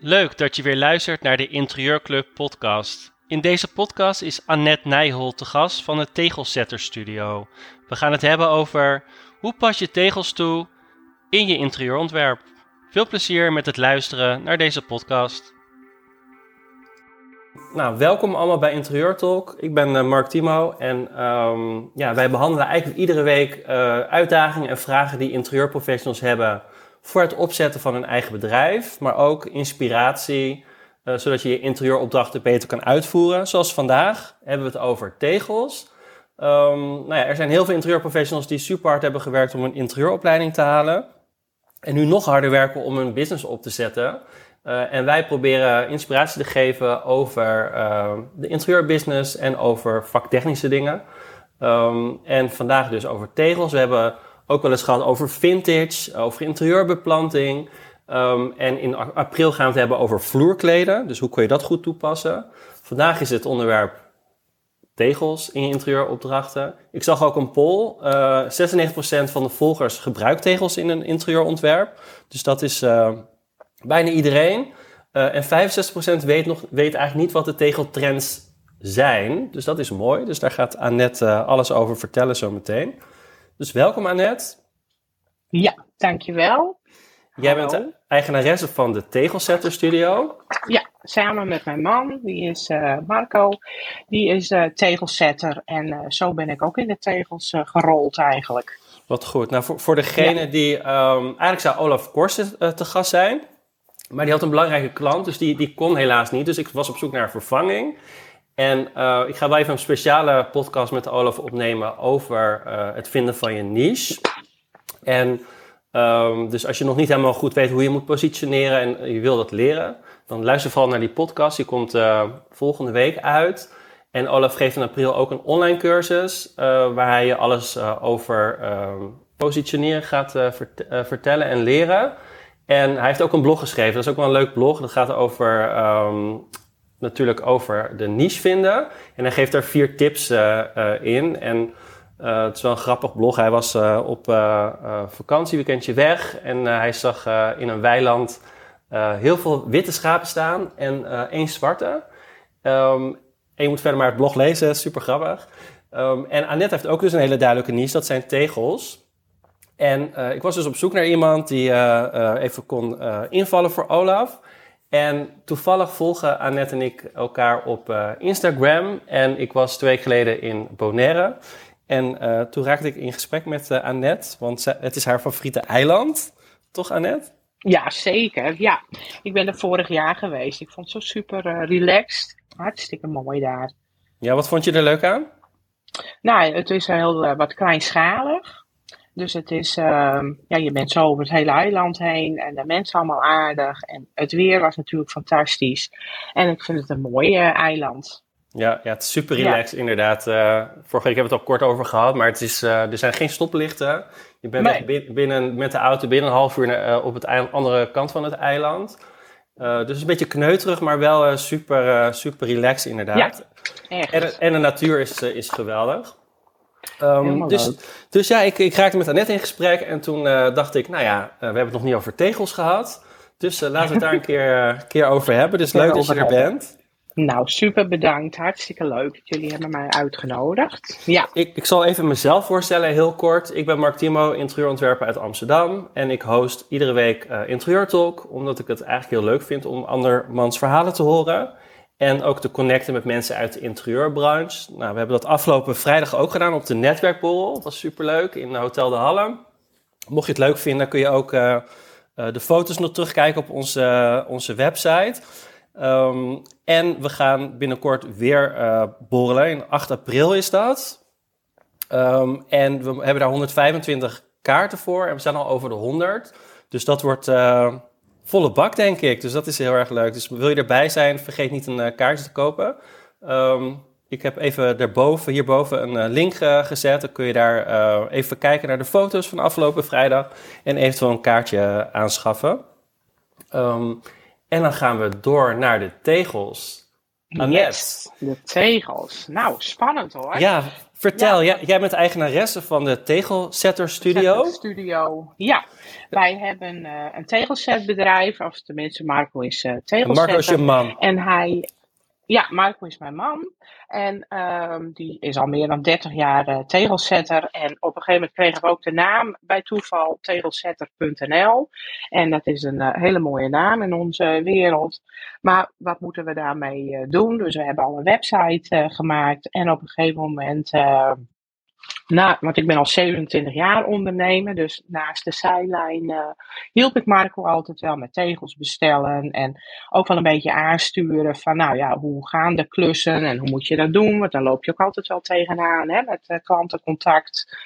Leuk dat je weer luistert naar de Interieurclub podcast. In deze podcast is Annette Nijhol te gast van het Tegelsetter Studio. We gaan het hebben over hoe pas je tegels toe in je interieurontwerp. Veel plezier met het luisteren naar deze podcast. Nou, welkom allemaal bij Interieur Talk. Ik ben uh, Mark Timo en ehm, ja, wij behandelen eigenlijk iedere week uh, uitdagingen en vragen die interieurprofessionals hebben voor het opzetten van een eigen bedrijf, maar ook inspiratie, uh, zodat je je interieuropdrachten beter kan uitvoeren. Zoals vandaag hebben we het over tegels. Um, nou ja, er zijn heel veel interieurprofessionals die super hard hebben gewerkt om een interieuropleiding te halen. En nu nog harder werken om een business op te zetten. Uh, en wij proberen inspiratie te geven over uh, de interieurbusiness en over vaktechnische dingen. Um, en vandaag dus over tegels. We hebben ook wel eens gehad over vintage, over interieurbeplanting. Um, en in april gaan we het hebben over vloerkleden. Dus hoe kun je dat goed toepassen? Vandaag is het onderwerp tegels in je interieuropdrachten. Ik zag ook een poll. Uh, 96% van de volgers gebruikt tegels in een interieurontwerp. Dus dat is uh, bijna iedereen. Uh, en 65% weet, nog, weet eigenlijk niet wat de tegeltrends zijn. Dus dat is mooi. Dus daar gaat Annette alles over vertellen zometeen. Dus welkom Annette. Ja, dankjewel. Jij Hallo. bent de eigenaresse van de Tegelsetter Studio. Ja, samen met mijn man, die is uh, Marco. Die is uh, tegelsetter en uh, zo ben ik ook in de tegels gerold eigenlijk. Wat goed. Nou, voor, voor degene ja. die... Um, eigenlijk zou Olaf Korsen te gast zijn. Maar die had een belangrijke klant, dus die, die kon helaas niet. Dus ik was op zoek naar een vervanging. En uh, ik ga wel even een speciale podcast met Olaf opnemen over uh, het vinden van je niche. En um, dus als je nog niet helemaal goed weet hoe je moet positioneren en je wil dat leren, dan luister vooral naar die podcast. Die komt uh, volgende week uit. En Olaf geeft in april ook een online cursus waar hij je alles over positioneren gaat vert vertellen en leren. En hij heeft ook een blog geschreven. Dat is ook wel een leuk blog. Dat gaat over um, natuurlijk over de niche vinden. En hij geeft daar vier tips uh, uh, in. En uh, het is wel een grappig blog. Hij was op vakantieweekendje weg en hij zag in een weiland heel veel witte schapen staan en één zwarte. Um, en je moet verder maar het blog lezen, super grappig. Um, en Annette heeft ook dus een hele duidelijke niche, dat zijn tegels. En ik was dus op zoek naar iemand die even kon invallen voor Olaf. En toevallig volgen Annette en ik elkaar op uh, Instagram. En ik was twee weken geleden in Bonaire. En uh, toen raakte ik in gesprek met uh, Annette, want ze, het is haar favoriete eiland. Toch, Annette? Ja, zeker. Ja, ik ben er vorig jaar geweest. Ik vond het zo super relaxed. Hartstikke mooi daar. Ja, wat vond je er leuk aan? Nou, het is heel wat kleinschalig. Dus het is, uh, ja, je bent zo over het hele eiland heen en de mensen allemaal aardig. En het weer was natuurlijk fantastisch. En ik vind het een mooi uh, eiland. Ja, ja, het is super relaxed ja. inderdaad. Uh, vorige week hebben we het al kort over gehad, maar het is, uh, er zijn geen stoplichten. Je bent nee. binnen, met de auto binnen een half uur naar, op de andere kant van het eiland. dus een beetje kneuterig, maar wel super, super relaxed inderdaad. Ja, echt. En, en de natuur is, is geweldig. Um, dus, dus ja, ik, ik raakte met Annette in gesprek en toen uh, dacht ik, nou ja, uh, we hebben het nog niet over tegels gehad. Dus uh, laten we het daar een keer, keer over hebben. Dus leuk dat je er bent. Nou, super bedankt. Hartstikke leuk dat jullie hebben mij uitgenodigd. Ja. Ik, ik zal even mezelf voorstellen, heel kort. Ik ben Mark Timo, interieurontwerper uit Amsterdam. En ik host iedere week Interieur Talk, omdat ik het eigenlijk heel leuk vind om andermans verhalen te horen. En ook te connecten met mensen uit de interieurbranche. Nou, we hebben dat afgelopen vrijdag ook gedaan op de netwerkborrel. Dat was superleuk in Hotel de Halle. Mocht je het leuk vinden, kun je ook uh, uh, de foto's nog terugkijken op onze, uh, onze website. Um, en we gaan binnenkort weer borrelen. In 8 april is dat. Um, en we hebben daar 125 kaarten voor. En we staan al over de 100. Dus dat wordt volle bak, denk ik. Dus dat is heel erg leuk. Dus wil je erbij zijn, vergeet niet een uh, kaartje te kopen. Um, ik heb even daarboven, hierboven een uh, link uh, gezet. Dan kun je daar even kijken naar de foto's van afgelopen vrijdag. En eventueel een kaartje aanschaffen. Um, en dan gaan we door naar de tegels. Yes, de tegels. Nou, spannend hoor. Ja, Vertel, jij, jij bent eigenaresse van de Tegelsetter Studio. Studio, ja. Wij hebben uh, een tegelzetbedrijf, of tenminste Marco is uh, tegelzetter. Marco is je man. En hij, ja, Marco is mijn man. En um, die is al meer dan 30 jaar uh, tegelzetter. En op een gegeven moment kregen we ook de naam bij toeval tegelzetter.nl. En dat is een uh, hele mooie naam in onze wereld. Maar wat moeten we daarmee doen? Dus we hebben al een website gemaakt. En op een gegeven moment nou, want ik ben al 27 jaar ondernemer, dus naast de zijlijn uh, hielp ik Marco altijd wel met tegels bestellen en ook wel een beetje aansturen van, nou ja, hoe gaan de klussen en hoe moet je dat doen? Want dan loop je ook altijd wel tegenaan hè, met uh, klantencontact.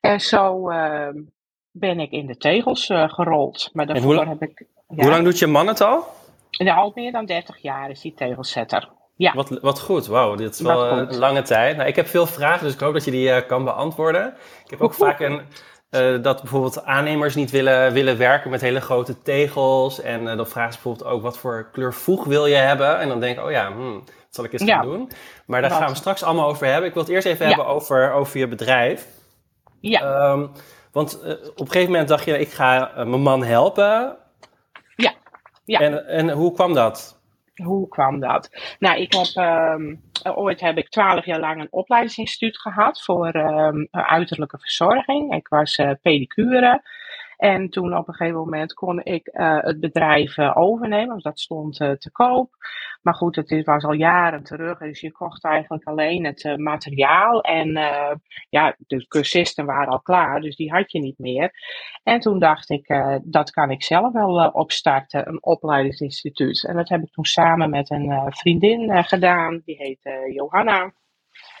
En zo uh, ben ik in de tegels uh, gerold. Maar daarvoor hoe, heb ik. Ja, hoe lang doet je man het al? Ja, al meer dan 30 jaar is hij tegelzetter. Ja. Wat, wat goed, wauw, dit is wel een lange tijd. Nou, ik heb veel vragen, dus ik hoop dat je die uh, kan beantwoorden. Ik heb ook vaak een, uh, dat bijvoorbeeld aannemers niet willen, willen werken met hele grote tegels. En uh, dan vragen ze bijvoorbeeld ook wat voor kleurvoeg wil je hebben. En dan denk ik, oh ja, hmm, dat zal ik eens ja. gaan doen. Maar daar wat? gaan we straks allemaal over hebben. Ik wil het eerst even ja. hebben over, over je bedrijf. Ja. Um, want op een gegeven moment dacht je, ik ga mijn man helpen. Ja. ja. En, en hoe kwam dat? Hoe kwam dat? Nou, ik heb, um, ooit heb ik twaalf jaar lang een opleidingsinstituut gehad voor um, uiterlijke verzorging. Ik was uh, pedicure. En toen op een gegeven moment kon ik uh, het bedrijf uh, overnemen, want dat stond uh, te koop. Maar goed, het was al jaren terug, dus je kocht eigenlijk alleen het materiaal. En ja, de cursisten waren al klaar, dus die had je niet meer. En toen dacht ik, dat kan ik zelf wel opstarten, een opleidingsinstituut. En dat heb ik toen samen met een vriendin gedaan, die heette Johanna.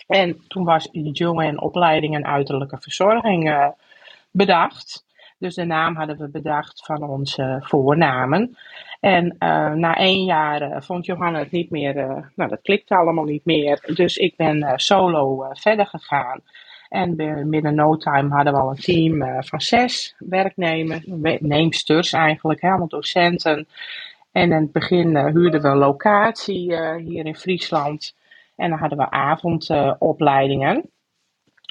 En toen was jongen en opleiding en uiterlijke verzorging bedacht. Dus de naam hadden we bedacht van onze voornamen. En uh, na één jaar uh, vond Johanna het niet meer, uh, nou dat klikte allemaal niet meer. Dus ik ben solo verder gegaan. En binnen no time hadden we al een team van zes werknemers, neemsters eigenlijk, helemaal docenten. En in het begin huurden we een locatie hier in Friesland. En dan hadden we avondopleidingen.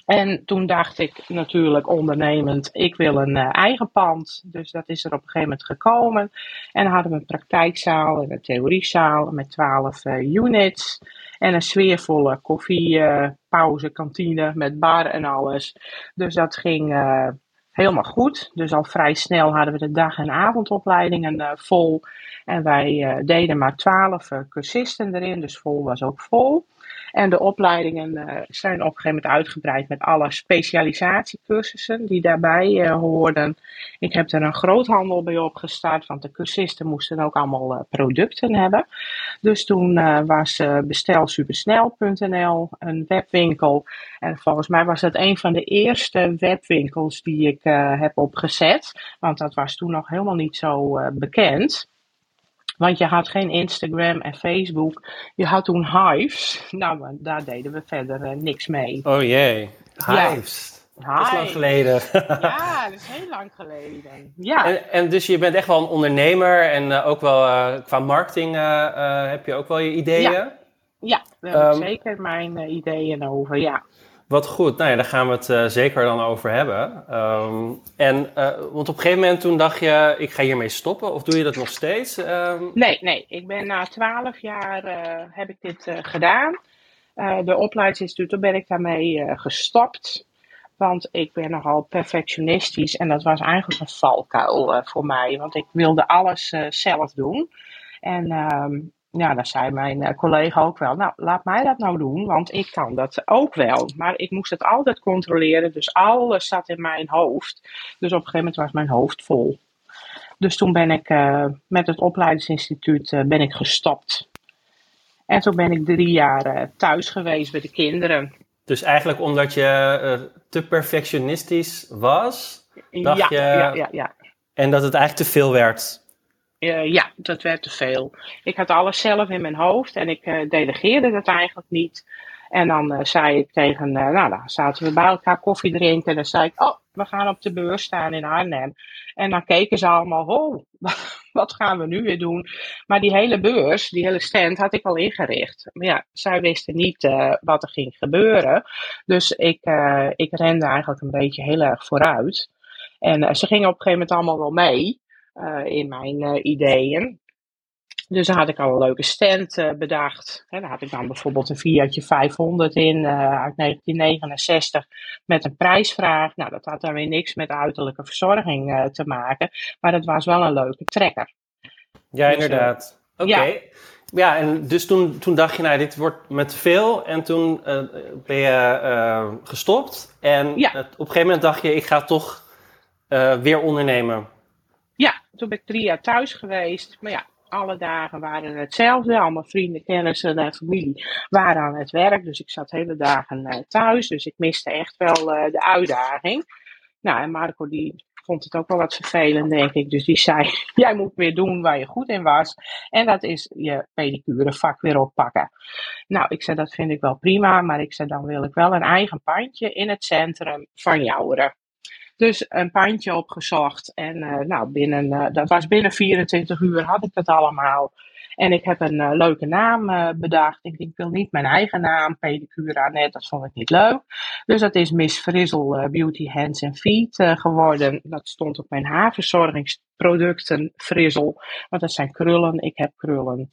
En toen dacht ik natuurlijk ondernemend, ik wil een uh, eigen pand. Dus dat is er op een gegeven moment gekomen. En hadden we een praktijkzaal en een theoriezaal met twaalf uh, units. En een sfeervolle koffiepauze, uh, kantine met bar en alles. Dus dat ging helemaal goed. Dus al vrij snel hadden we de dag- en avondopleidingen vol. En wij deden maar twaalf cursisten erin, dus vol was ook vol. En de opleidingen uh, zijn op een gegeven moment uitgebreid met alle specialisatiecursussen die daarbij uh, hoorden. Ik heb er een groothandel bij opgestart, want de cursisten moesten ook allemaal uh, producten hebben. Dus toen was bestelsupersnel.nl een webwinkel. En volgens mij was dat een van de eerste webwinkels die ik heb opgezet. Want dat was toen nog helemaal niet zo bekend. Want je had geen Instagram en Facebook. Je had toen Hives. Nou, daar deden we verder uh, niks mee. Oh jee, Hives. Ja. Dat is lang geleden. ja, dat is heel lang geleden. Ja. En, en dus je bent echt wel een ondernemer en uh, ook wel uh, qua marketing heb je ook wel je ideeën? Ja, ja daar heb um, ik zeker mijn ideeën over, ja. Wat goed, nou ja, daar gaan we het uh, zeker dan over hebben. Um, en, uh, want op een gegeven moment toen dacht je, ik ga hiermee stoppen, of doe je dat nog steeds? Um... Nee, nee, ik ben na twaalf jaar uh, heb ik dit gedaan. de opleidingsinstituut, toen ben ik daarmee gestopt. Want ik ben nogal perfectionistisch en dat was eigenlijk een valkuil voor mij. Want ik wilde alles zelf doen. En um, ja, dan zei mijn uh, collega ook wel, nou laat mij dat nou doen, want ik kan dat ook wel. Maar ik moest het altijd controleren, dus alles zat in mijn hoofd. Dus op een gegeven moment was mijn hoofd vol. Dus toen ben ik uh, met het opleidingsinstituut uh, ben ik gestopt. En toen ben ik drie jaar thuis geweest bij de kinderen. Dus eigenlijk omdat je te perfectionistisch was, dacht ja, je... Ja, ja, ja. En dat het eigenlijk te veel werd uh, ja, dat werd te veel. Ik had alles zelf in mijn hoofd en ik uh, delegeerde dat eigenlijk niet. En dan zei ik tegen, nou dan zaten we bij elkaar koffie drinken. En dan zei ik, oh, we gaan op de beurs staan in Arnhem. En dan keken ze allemaal, oh, wat gaan we nu weer doen? Maar die hele beurs, die hele stand had ik al ingericht. Maar ja, zij wisten niet wat er ging gebeuren. Dus ik, ik rende eigenlijk een beetje heel erg vooruit. En ze gingen op een gegeven moment allemaal wel mee in mijn ideeën. Dus daar had ik al een leuke stand uh, bedacht. Daar had ik dan bijvoorbeeld een Fiatje 500 in uit 1969 met een prijsvraag. Nou, dat had dan weer niks met uiterlijke verzorging te maken, maar dat was wel een leuke trekker. Ja, dus, inderdaad. Oké. Okay. Ja. ja. en dus toen, toen dacht je, nou, dit wordt met veel. En toen ben je gestopt. En ja. op een gegeven moment dacht je, ik ga toch weer ondernemen. Toen ben ik drie jaar thuis geweest. Maar ja, alle dagen waren hetzelfde. Allemaal vrienden, kennissen en familie waren aan het werk. Dus ik zat hele dagen uh, thuis. Dus ik miste echt wel uh, de uitdaging. Nou, en Marco die vond het ook wel wat vervelend, denk ik. Dus die zei, jij moet weer doen waar je goed in was. En dat is je pedicurevak weer oppakken. Nou, ik zei, dat vind ik wel prima. Maar ik zei, dan wil ik wel een eigen pandje in het centrum van Jouweren. Dus een pandje opgezocht. En uh, nou, binnen, uh, dat was binnen 24 uur had ik dat allemaal. En ik heb een uh, leuke naam bedacht. Ik denk, ik wil niet mijn eigen naam, pedicure net, dat vond ik niet leuk. Dus dat is Miss Frizzle Beauty Hands and Feet geworden. Dat stond op mijn haarverzorgingsproducten Frizzle. Want dat zijn krullen, ik heb krullen.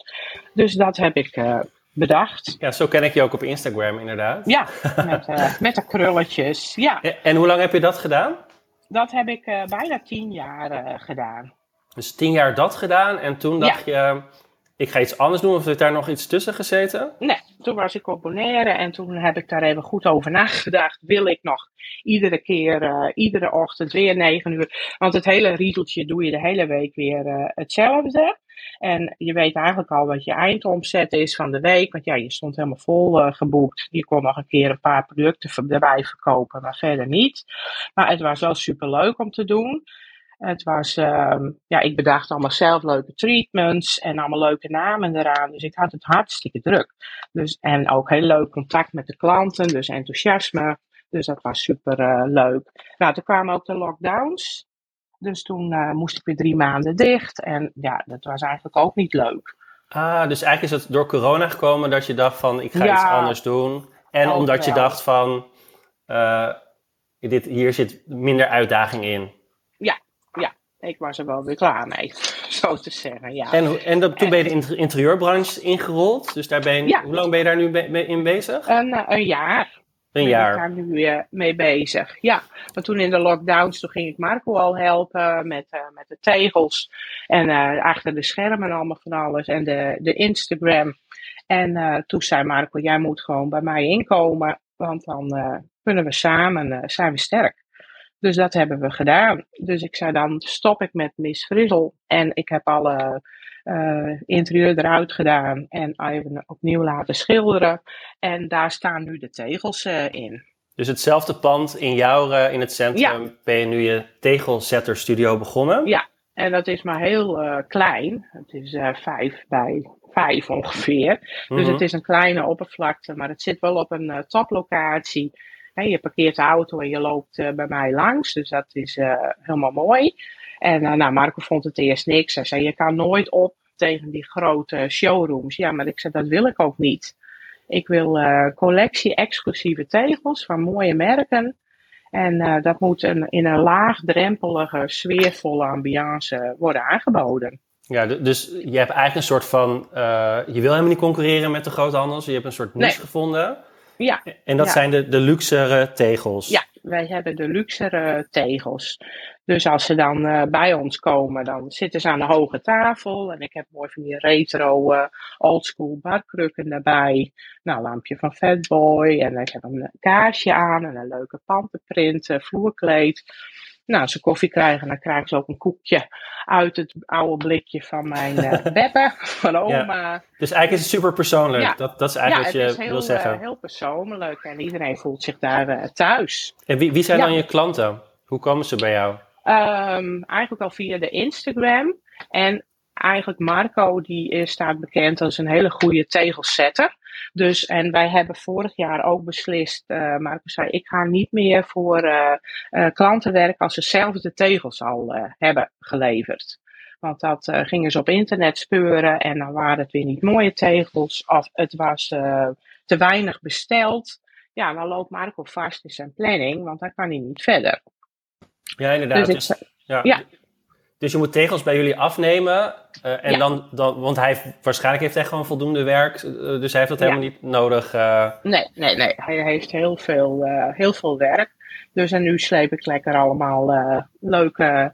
Dus dat heb ik bedacht. Ja, zo ken ik je ook op Instagram inderdaad. Ja, met, met de krulletjes, ja. En hoe lang heb je dat gedaan? Dat heb ik uh, bijna tien jaar uh, gedaan. Dus tien jaar dat gedaan en toen dacht je, ik ga iets anders doen of heeft daar nog iets tussen gezeten? Nee, toen was ik op Bonaire en toen heb ik daar even goed over nagedacht. Wil ik nog iedere keer, uh, iedere ochtend weer negen uur? Want het hele riedeltje doe je de hele week weer hetzelfde. En je weet eigenlijk al wat je eindomzet is van de week. Want ja, je stond helemaal vol uh, geboekt. Je kon nog een keer een paar producten erbij verkopen, maar verder niet. Maar het was wel super leuk om te doen. Het was, uh, ja, ik bedacht allemaal zelf leuke treatments en allemaal leuke namen eraan. Dus ik had het hartstikke druk. Dus, en ook heel leuk contact met de klanten, dus enthousiasme. Dus dat was super uh, leuk. Nou, toen kwamen ook de lockdowns. Dus toen uh, moest ik weer drie maanden dicht. En ja, dat was eigenlijk ook niet leuk. Ah, dus eigenlijk is het door corona gekomen dat je dacht van ik ga iets anders doen. En omdat je dacht van uh, dit, hier zit minder uitdaging in. Ja, ja. Ik was er wel weer klaar mee, zo te zeggen. Ja. En, en dat, toen ben je de interieurbranche ingerold. Dus daar ben je, ja. hoe lang ben je daar nu be in bezig? Een, eh, een jaar. Een jaar. Ik ben nu uh, mee bezig. Ja, want toen in de lockdowns toen ging ik Marco al helpen met, uh, met de tegels en uh, achter de schermen allemaal van alles en de, de Instagram. En toen zei Marco, jij moet gewoon bij mij inkomen, want dan kunnen we samen, zijn we sterk. Dus dat hebben we gedaan. Dus ik zei dan stop ik met Miss Frizzle en ik heb alle uh, interieur eruit gedaan en even opnieuw laten schilderen. En daar staan nu de tegels uh, in. Dus hetzelfde pand in jouw, uh, in het centrum, ja. ben je nu je tegelzetterstudio begonnen? Ja, en dat is maar heel klein. Het is vijf bij vijf ongeveer. Dus mm -hmm. het is een kleine oppervlakte, maar het zit wel op een toplocatie. Je parkeert de auto en je loopt bij mij langs, dus dat is helemaal mooi. En uh, nou, Marco vond het eerst niks. Hij zei, je kan nooit op tegen die grote showrooms. Ja, maar ik zei, dat wil ik ook niet. Ik wil collectie exclusieve tegels van mooie merken. En dat moet een, in een laagdrempelige, sfeervolle ambiance worden aangeboden. Ja, dus je hebt eigenlijk een soort van. Uh, je wil helemaal niet concurreren met de groothandels. Je hebt een soort niche nee. gevonden. Ja. En dat ja. zijn de, de luxere tegels. Ja, wij hebben de luxere tegels. Dus als ze dan uh, bij ons komen, dan zitten ze aan de hoge tafel. En ik heb mooi van die retro uh, oldschool badkrukken daarbij. Nou, lampje van Fatboy. En ik heb een kaarsje aan en een leuke pantenprint uh, vloerkleed. Nou, als ze koffie krijgen, dan krijgen ze ook een koekje uit het oude blikje van mijn uh, beppe, van oma. Ja. Dus eigenlijk is het super persoonlijk. Ja. Dat, dat is eigenlijk ja, wat je heel, wil zeggen. Uh, heel persoonlijk en iedereen voelt zich daar uh, thuis. En wie, wie zijn dan je klanten? Hoe komen ze bij jou? Um, eigenlijk al via de Instagram. En eigenlijk Marco, die is, staat bekend als een hele goede tegelsetter. Dus, en wij hebben vorig jaar ook beslist, uh, Marco zei, ik ga niet meer voor uh, uh, klanten werken als ze zelf de tegels al hebben geleverd. Want dat gingen ze op internet speuren en dan waren het weer niet mooie tegels of het was te weinig besteld. Ja, dan loopt Marco vast in zijn planning, want dan kan hij niet verder. Ja, inderdaad. Dus Dus, ja. ja. Dus je moet tegels bij jullie afnemen. eh, en Ja. dan, dan, want hij heeft, waarschijnlijk heeft hij gewoon voldoende werk. eh, dus hij heeft dat Ja. helemaal niet nodig. eh. Nee, nee, nee. Hij heeft heel veel, heel veel werk. Dus en nu sleep ik lekker allemaal leuke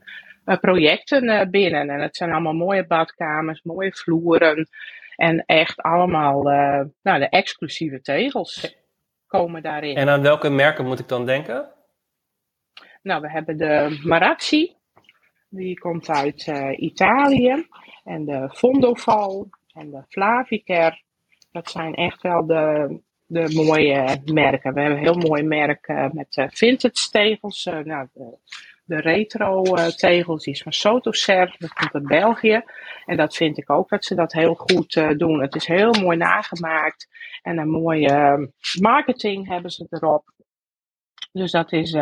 projecten binnen. En het zijn allemaal mooie badkamers, mooie vloeren. En echt allemaal nou, de exclusieve tegels komen daarin. en aan welke merken moet ik dan denken? Nou, we hebben de Marazzi. Die komt uit eh, Italië. En de Fondoval en de Flaviker. Dat zijn echt wel de, de mooie merken. We hebben een heel mooi merk eh, met eh, vintage tegels. Nou, de, retro tegels die is van Sotoser. Dat komt uit België. En dat vind ik ook dat ze dat heel goed doen. Het is heel mooi nagemaakt. En een mooie marketing hebben ze erop. Dus dat is...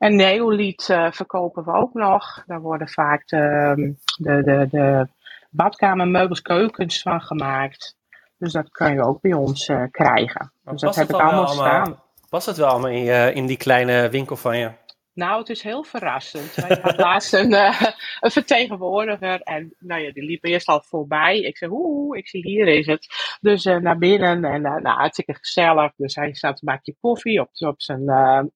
en neoliet eh, verkopen we ook nog. Daar worden vaak de, de, de, de badkamermeubels, keukens van gemaakt. Dus dat kan je ook bij ons eh, krijgen. Dus dat heb het ik allemaal staan. Past het wel allemaal in, je, in die kleine winkel van je? Nou, het is heel verrassend. Ik had laatst een, eh, een vertegenwoordiger en nou ja, die liep eerst al voorbij. Ik zei, oeh, ik zie hier is het. Dus eh, naar binnen en eh, nou, hartstikke gezellig. Dus hij zat een bakje koffie op, op, zijn,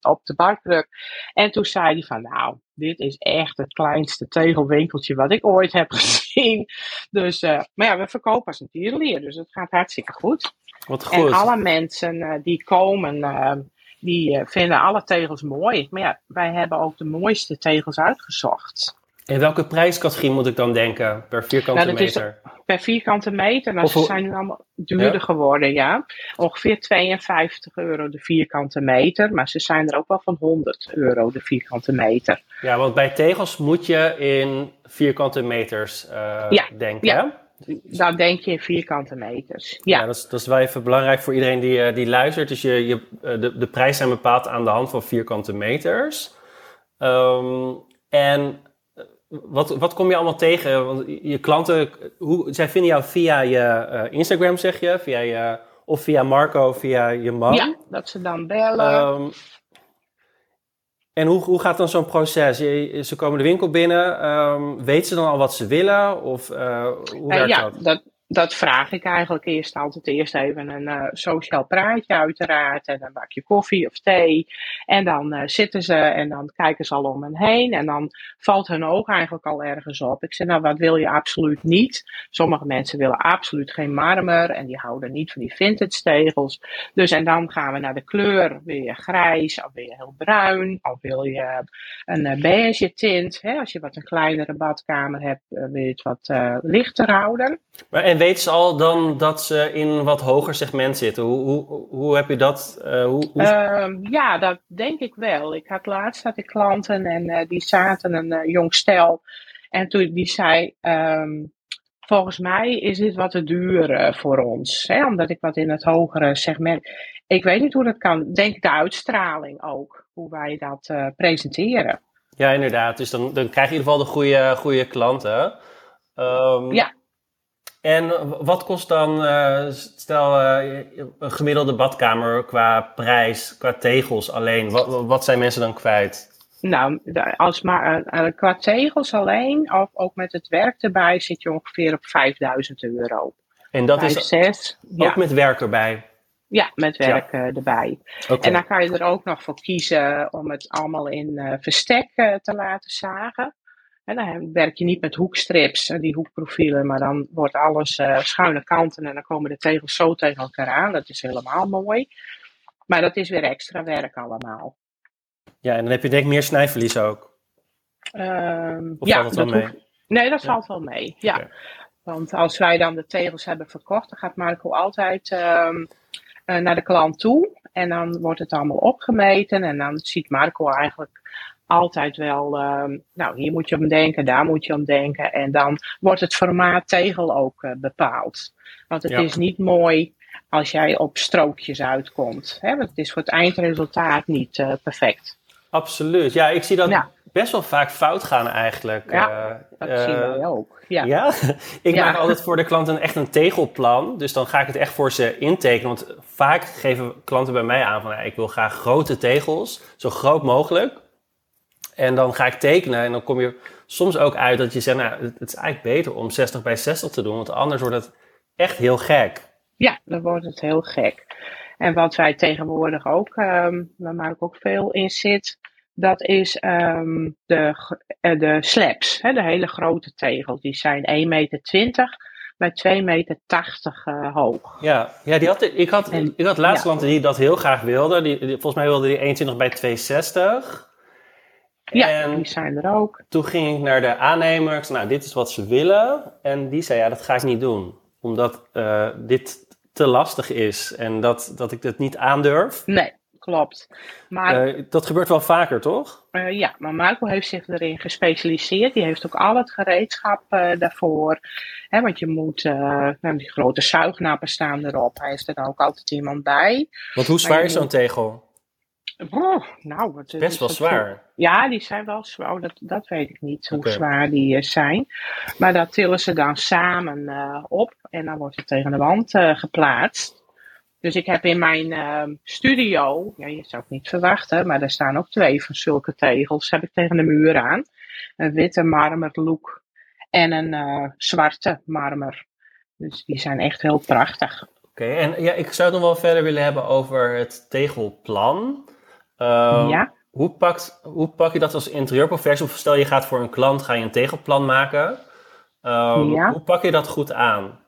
op de barkruk. En toen zei hij van, nou, dit is echt het kleinste tegelwinkeltje wat ik ooit heb gezien. Dus, maar ja, we verkopen als een tierenlier, dus het gaat hartstikke goed. Wat En goed. alle mensen die komen, die eh, vinden alle tegels mooi. Maar ja, wij hebben ook de mooiste tegels uitgezocht. In welke prijscategorie moet ik dan denken per vierkante Nou, dat is- meter? Per vierkante meter, nou, ze zijn nu allemaal duurder Ja. geworden, ja. Ongeveer 52 euro de vierkante meter, maar ze zijn er ook wel van 100 euro de vierkante meter. Ja, want bij tegels moet je in vierkante meters eh, Ja, denken. ja. Dan denk je in vierkante meters. Ja, Ja, dat, is, dat is wel even belangrijk voor iedereen die, eh, die luistert. Dus je, je, eh, de, de prijs zijn bepaald aan de hand van vierkante meters. Ehm, en eh, wat, wat kom je allemaal tegen? Want je klanten, hoe, zij vinden jou via je Instagram, zeg je? Via je of via Marco, via je man? ja dat ze dan bellen. Ehm, en hoe, hoe gaat dan zo'n proces? Je, ze komen de winkel binnen. ehm weet ze dan al wat ze willen? Of eh, hoe Eh, werkt ja, dat? dat, dat vraag ik eigenlijk eerst altijd eerst even een eh, sociaal praatje uiteraard en een bakje koffie of thee. En dan eh, zitten ze en dan kijken ze al om hen heen en dan valt hun oog eigenlijk al ergens op. Ik zeg nou wat wil je absoluut niet? Sommige mensen willen absoluut geen marmer en die houden niet van die vintage tegels. Dus en dan gaan we naar de kleur. Wil je grijs of wil je heel bruin of wil je een eh, beige tint? Hè? Als je wat een kleinere badkamer hebt wil je het wat lichter houden. En weten ze al dan dat ze in wat hoger segment zitten? Hoe, hoe, hoe heb je dat? eh, hoe, hoe- Ehm, ja, dat denk ik wel. Ik had laatst had ik klanten en eh, die zaten een eh, jong stel. En toen die zei, ehm, volgens mij is dit wat te duur voor ons. Hè? Omdat ik wat in het hogere segment. Ik weet niet hoe dat kan. Denk de uitstraling ook. Hoe wij dat presenteren. Ja, inderdaad. Dus dan, dan krijg je in ieder geval de goede, goede klanten. Ehm, Ja. En wat kost dan, eh, stel, eh, een gemiddelde badkamer qua prijs, qua tegels alleen? Wat, wat zijn mensen dan kwijt? Nou, als maar eh, qua tegels alleen, of ook met het werk erbij, zit je ongeveer op 5000 euro. En dat is. Ja. ook met werk erbij. Ja, met werk erbij. En dan kan je er ook nog voor kiezen om het allemaal in verstek te laten zagen. En dan werk je niet met hoekstrips, en die hoekprofielen, maar dan wordt alles eh, schuine kanten en dan komen de tegels zo tegen elkaar aan. Dat is helemaal mooi. Maar dat is weer extra werk allemaal. Ja, en dan heb je denk ik meer snijverlies ook. Ehm, Of ja, valt wel dat mee? hoeft- Nee, dat Ja. valt wel mee. Ja. Want als wij dan de tegels hebben verkocht, dan gaat Marco altijd ehm, eh, naar de klant toe. En dan wordt het allemaal opgemeten. En dan ziet Marco eigenlijk altijd wel, ehm, nou hier moet je om denken, daar moet je om denken. En dan wordt het formaat tegel ook eh, bepaald. Want het Ja. is niet mooi als jij op strookjes uitkomt. Hè? Want het is voor het eindresultaat niet eh, perfect. Absoluut. Ja, ik zie dat Ja. best wel vaak fout gaan eigenlijk. Ja, Eh, Dat zien wij ook. Ja. Ja, ik maak altijd voor de klant een, echt een tegelplan. Dus dan ga ik het echt voor ze intekenen. Want vaak geven klanten bij mij aan van... ja, ik wil graag grote tegels, zo groot mogelijk. En dan ga ik tekenen en dan kom je soms ook uit dat je zegt... Nou, het is eigenlijk beter om 60 bij 60 te doen. Want anders wordt het echt heel gek. Ja, dan wordt het heel gek. En wat wij tegenwoordig ook, ehm waar Mark ook veel in zit, dat is ehm, de, eh, de slabs, hè, de hele grote tegels. Die zijn 1,20 meter bij 2,80 meter eh, hoog. Ja, ja die had, ik, had, En- ik had laatst ja. klanten die dat heel graag wilden. Die, die- volgens mij wilde die 21 bij 260. Ja, En die zijn er ook. toen ging ik naar de aannemer. Ik zei, nou, dit is wat ze willen. En die zei, ja, dat ga ik niet doen. Omdat eh, dit te lastig is. En dat, dat ik het niet aandurf. Nee, klopt. Maar Eh, dat gebeurt wel vaker, toch? Eh, ja, maar Marco heeft zich erin gespecialiseerd. Die heeft ook al het gereedschap eh, daarvoor. Hè, want je moet, eh, nou, die grote zuignappen staan erop. Hij heeft er ook altijd iemand bij. Want hoe zwaar je is zo'n moet- tegel? Oh, nou, wat is Best wel zwaar. Ja, die zijn wel zwaar. Oh, dat, dat weet ik niet, hoe zwaar die eh, zijn. Maar dat tillen ze dan samen eh, op. En dan wordt het tegen de wand eh, geplaatst. Dus ik heb in mijn ehm, studio, ja, je zou het niet verwachten, maar er staan ook twee van zulke tegels, heb ik tegen de muur aan. Een witte marmer look en een eh, zwarte marmer. Dus die zijn echt heel prachtig. Oké, en ja, ik zou het nog wel verder willen hebben over het tegelplan. Ehm, Ja. Hoe, pakt, hoe pak je dat als interieurprofessional? Of stel je gaat voor een klant, ga je een tegelplan maken. Ehm, Ja. Hoe pak je dat goed aan?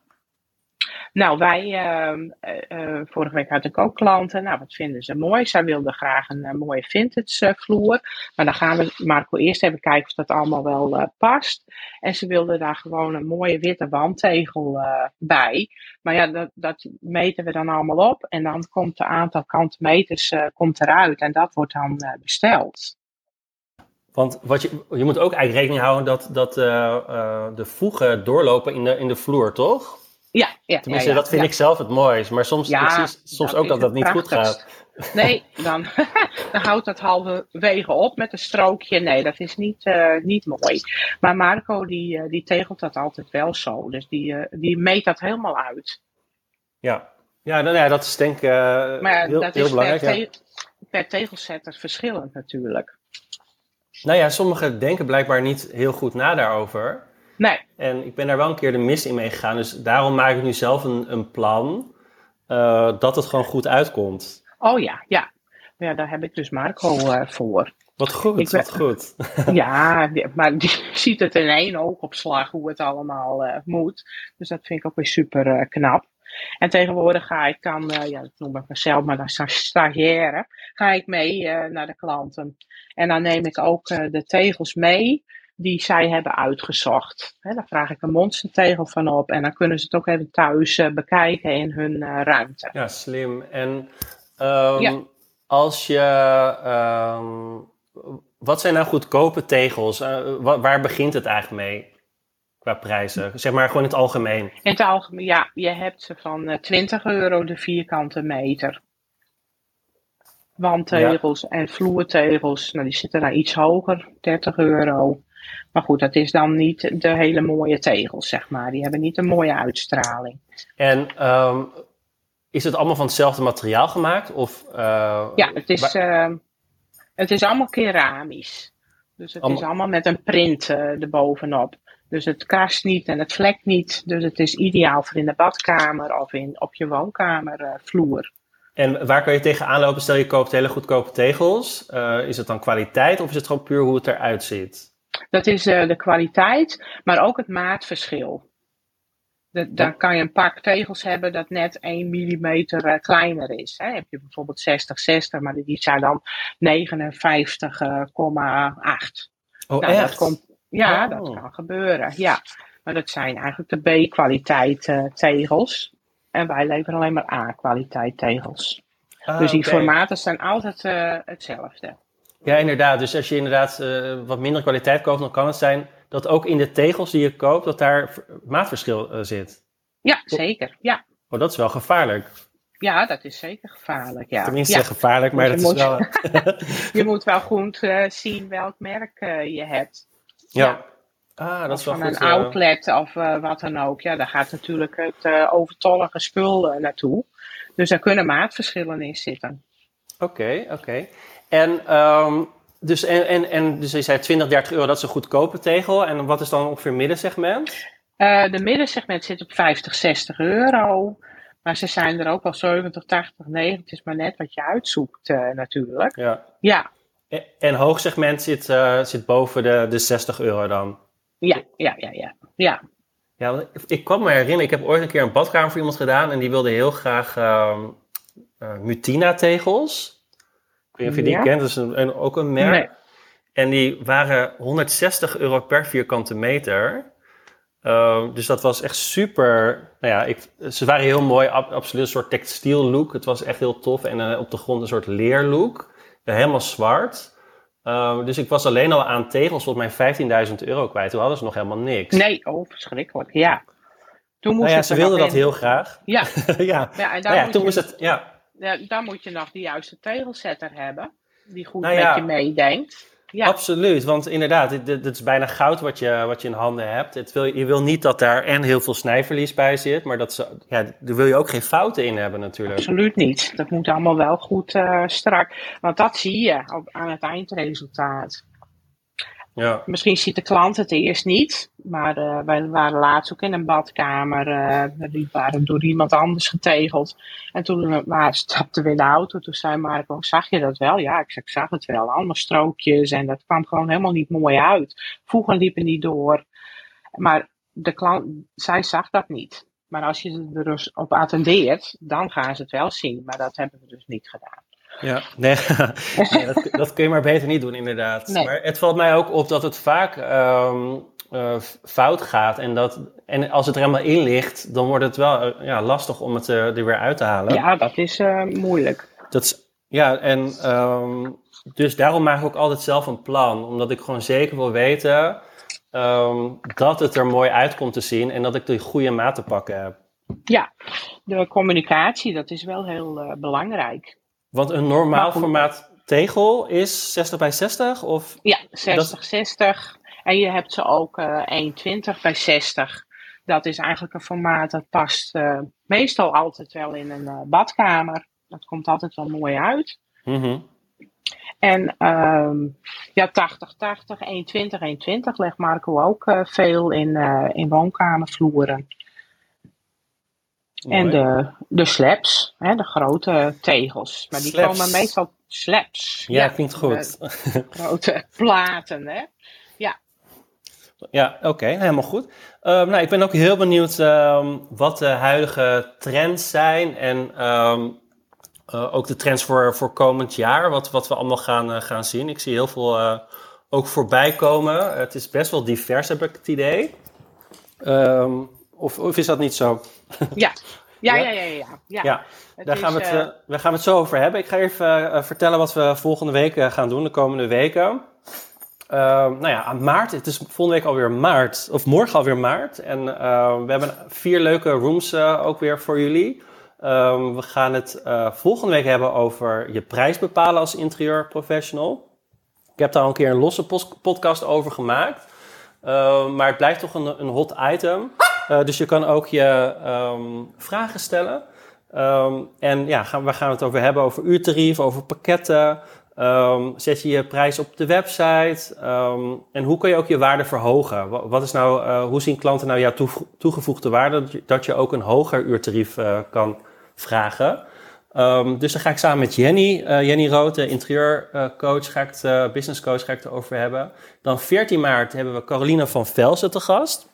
Nou, wij, ehm, eh, eh, vorige week had ik ook klanten. Nou, wat vinden ze mooi? Zij wilden graag een eh, mooie vintage vloer. Maar dan gaan we, Marco, eerst even kijken of dat allemaal wel past. En ze wilden daar gewoon een mooie witte wandtegel bij. Maar ja, dat, dat meten we dan allemaal op. En dan komt het aantal kantmeters komt eruit. En dat wordt dan besteld. Want wat je, je moet ook eigenlijk rekening houden dat, dat de voegen doorlopen in de, in de vloer, toch? Ja, ja, Tenminste, ja, ja, dat vind ja. ik zelf het mooist. Maar soms, ik zie soms dat ook dat dat niet goed gaat. Nee, dan, dan houdt dat halverwege op met een strookje. Nee, dat is niet, eh, niet mooi. Maar Marco die, eh, die tegelt dat altijd wel zo. Dus die, eh, die meet dat helemaal uit. Ja, ja, dan, ja dat is denk ik Maar heel, dat heel is belangrijk. per, ja. te- per tegelzetter verschillend natuurlijk. Nou ja, sommigen denken blijkbaar niet heel goed na daarover. Nee, En ik ben daar wel een keer de mis in meegegaan. Dus daarom maak ik nu zelf een, een plan eh, dat het gewoon goed uitkomt. oh ja, ja. Ja, daar heb ik dus Marco eh, voor. Wat goed, Ik ben- wat goed. Ja, maar die ziet het in één oogopslag hoe het allemaal eh, moet. Dus dat vind ik ook weer super knap. En tegenwoordig ga ik dan, eh, ja, dat noem ik mezelf, maar dan sta- stagiaire, ga ik mee naar de klanten. En dan neem ik ook de tegels mee die zij hebben uitgezocht. Hè, daar vraag ik een monstertegel van op en dan kunnen ze het ook even thuis eh, bekijken in hun eh, ruimte. Ja, slim. En ehm, Ja. als je... ehm, wat zijn nou goedkope tegels? Eh, wa- waar begint het eigenlijk mee? Qua prijzen. Zeg maar gewoon in het algemeen. In het algemeen, ja, je hebt ze van eh, 20 euro de vierkante meter. Wandtegels en vloertegels, nou, die zitten daar iets hoger, 30 euro. Maar goed, dat is dan niet de hele mooie tegels, zeg maar. Die hebben niet een mooie uitstraling. En ehm, is het allemaal van hetzelfde materiaal gemaakt? Of, eh, Ja, het is, wa- eh, het is allemaal keramisch. Dus het Allemaal- is allemaal met een print eh erbovenop. Dus het kast niet en het vlekt niet. Dus het is ideaal voor in de badkamer of in, op je woonkamervloer. En waar kan je tegenaan lopen? Stel je koopt hele goedkope tegels. Eh, is het dan kwaliteit of is het gewoon puur hoe het eruit ziet? Dat is eh, de kwaliteit, maar ook het maatverschil. De- dan kan je een pak tegels hebben dat net 1 mm kleiner is. Hè. Heb je bijvoorbeeld 60-60, maar die zijn dan 59,8. Oh, Nou, dat komt, ja, Oh. dat kan gebeuren. Ja. Maar dat zijn eigenlijk de B-kwaliteit eh, tegels. En wij leveren alleen maar A-kwaliteit tegels. Ah, dus die oké. formaten zijn altijd eh, hetzelfde. Ja, inderdaad. Dus als je inderdaad uh, wat minder kwaliteit koopt, dan kan het zijn dat ook in de tegels die je koopt, dat daar maatverschil uh, zit. Ja, zeker. Ja. Oh, dat is wel gevaarlijk. Ja, dat is zeker gevaarlijk. Ja. Tenminste ja. gevaarlijk, maar dat moet, is wel... je moet wel goed uh, zien welk merk je hebt. Ja. Ah, dat is wel van goed. een outlet of wat dan ook. Ja, daar gaat natuurlijk het overtollige spul naartoe. Dus daar kunnen maatverschillen in zitten. Oké, okay, oké. Okay. En, um, dus, en, en, en dus je zei 20, 30 euro, dat is een goedkope tegel. En wat is dan ongeveer middensegment? Uh, de middensegment zit op 50, 60 euro. Maar ze zijn er ook al 70, 80, 90. Het is maar net wat je uitzoekt uh, natuurlijk. Ja. ja. En, en hoogsegment zit, uh, zit boven de, de 60 euro dan? Ja, ja, ja, ja. ja. Ja, ik kwam me herinneren, ik heb ooit een keer een badkamer voor iemand gedaan en die wilde heel graag uh, Mutina-tegels. Ik weet of je die Ja. kent, dat is een, een- ook een merk. Nee. En die waren 160 euro per vierkante meter. Uh, dus dat was echt super. Nou ja, ik, ze waren heel mooi, ab- absoluut een soort textiel look. Het was echt heel tof. En eh, op de grond een soort leerlook. Ja, helemaal zwart. Uh, dus ik was alleen al aan tegels volgens mij 15.000 euro kwijt. Toen hadden ze nog helemaal niks. Nee, oh, verschrikkelijk. Ja. Toen moest Nou ja, ze wilden dat heel graag. Ja, ja. ja, en daar, Nou ja, toen moest het. Ja. Ja, daar moet je nog de juiste tegelzetter hebben. Die goed Nou met je meedenkt. Ja, Absoluut, want inderdaad, dit, dit, dit is bijna goud wat je, wat je in handen hebt. Het wil, je wil niet dat daar en heel veel snijverlies bij zit, maar dat ze, ja, daar wil je ook geen fouten in hebben natuurlijk. absoluut niet. Dat moet allemaal wel goed eh, strak. Want dat zie je op, aan het eindresultaat. Ja, Misschien ziet de klant het eerst niet, maar eh, wij waren laatst ook in een badkamer. eh, die waren door iemand anders getegeld. En toen eh, maar, stapten we in de auto. Toen zei Marco, zag je dat wel? Ja, ik, zag het wel. Allemaal strookjes en dat kwam gewoon helemaal niet mooi uit. Voegen liepen niet door. Maar de klant, zij zag dat niet. Maar als je er dus op attendeert, dan gaan ze het wel zien. Maar dat hebben we dus niet gedaan. Ja. Nee, nee, dat, dat kun je maar beter niet doen inderdaad. Nee. Maar het valt mij ook op dat het vaak ehm, eh, fout gaat en, dat, en als het er helemaal in ligt, dan wordt het wel eh, ja, lastig om het eh, er weer uit te halen. Ja, dat is moeilijk. Dat is, ja, en ehm, dus daarom maak ik ook altijd zelf een plan. Omdat ik gewoon zeker wil weten ehm, dat het er mooi uit komt te zien en dat ik de goede maat te pakken heb. Ja, de communicatie, dat is wel heel belangrijk. Want een normaal formaat tegel is 60 bij 60 of... Ja, 60, 60. En je hebt ze ook eh 1,20 bij 60. Dat is eigenlijk een formaat dat past eh, meestal altijd wel in een eh, badkamer. Dat komt altijd wel mooi uit. Mhm. En ehm, ja, 80, 80, 1,20, 1,20 legt Marco ook eh, veel in, eh, in woonkamervloeren. En de, de slabs, hè, de grote tegels. Maar die komen meestal slabs. Ja, klinkt goed. grote platen, hè. Ja, oké, helemaal goed. Ehm, nou, ik ben ook heel benieuwd ehm, wat de huidige trends zijn en ehm, eh, ook de trends voor, voor komend jaar, wat, wat we allemaal gaan, eh, gaan zien. Ik zie heel veel eh, ook voorbij komen. Het is best wel divers, heb ik het idee. Of, of is dat niet zo? Ja, ja, Ja? ja, ja. ja, ja. Daar is, gaan we, het, eh, eh, daar gaan we het zo over hebben. Ik ga even eh, vertellen wat we volgende week gaan doen, de komende weken. Ehm, nou ja, aan maart, het is volgende week alweer maart, of morgen alweer maart. En ehm, we hebben vier leuke rooms ook weer voor jullie. Ehm, we gaan het volgende week hebben over je prijs bepalen als interieurprofessional. Ik heb daar al een keer een losse podcast over gemaakt. Maar het blijft toch een, een hot item. Eh, dus je kan ook je ehm, vragen stellen. Ehm, en ja, gaan, waar gaan we het over hebben? Over uurtarief, over pakketten. Ehm, zet je je prijs op de website? En hoe kun je ook je waarde verhogen? Wa- Wat is nou, eh, hoe zien klanten nou jouw toegevoegde waarde? Dat je, ook een hoger uurtarief eh, kan vragen. Dus daar ga ik samen met Jenny, Jenny Rood, de interieurcoach, ga ik het, eh, business coach, ga ik het over hebben. Dan 14 maart hebben we Caroline van Velsen te gast.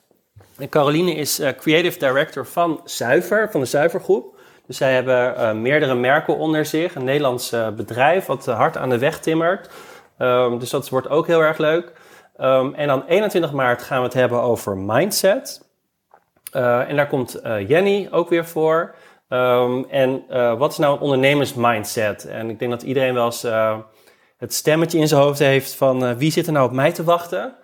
En Caroline is eh, creative director van Zuiver, van de Zuivergroep. Dus zij hebben eh, meerdere merken onder zich. Een Nederlands eh, bedrijf wat hard aan de weg timmert. Ehm, dus dat wordt ook heel erg leuk. Ehm, en dan 21 maart gaan we het hebben over mindset. En daar komt Jenny ook weer voor. Ehm, en wat is nou een ondernemersmindset? En ik denk dat iedereen wel eens het stemmetje in zijn hoofd heeft van wie zit er nou op mij te wachten?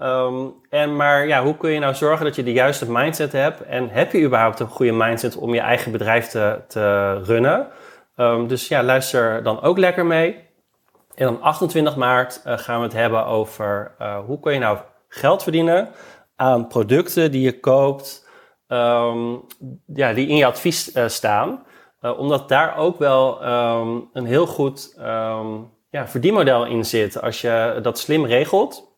Ehm, en maar ja, hoe kun je nou zorgen dat je de juiste mindset hebt? En heb je überhaupt een goede mindset om je eigen bedrijf te, te runnen? Ehm, dus ja, luister dan ook lekker mee. En dan 28 maart uh, gaan we het hebben over uh, hoe kun je nou geld verdienen aan producten die je koopt, um, ja, die in je advies uh, staan. omdat daar ook wel een heel goed ja, verdienmodel in zit als je dat slim regelt.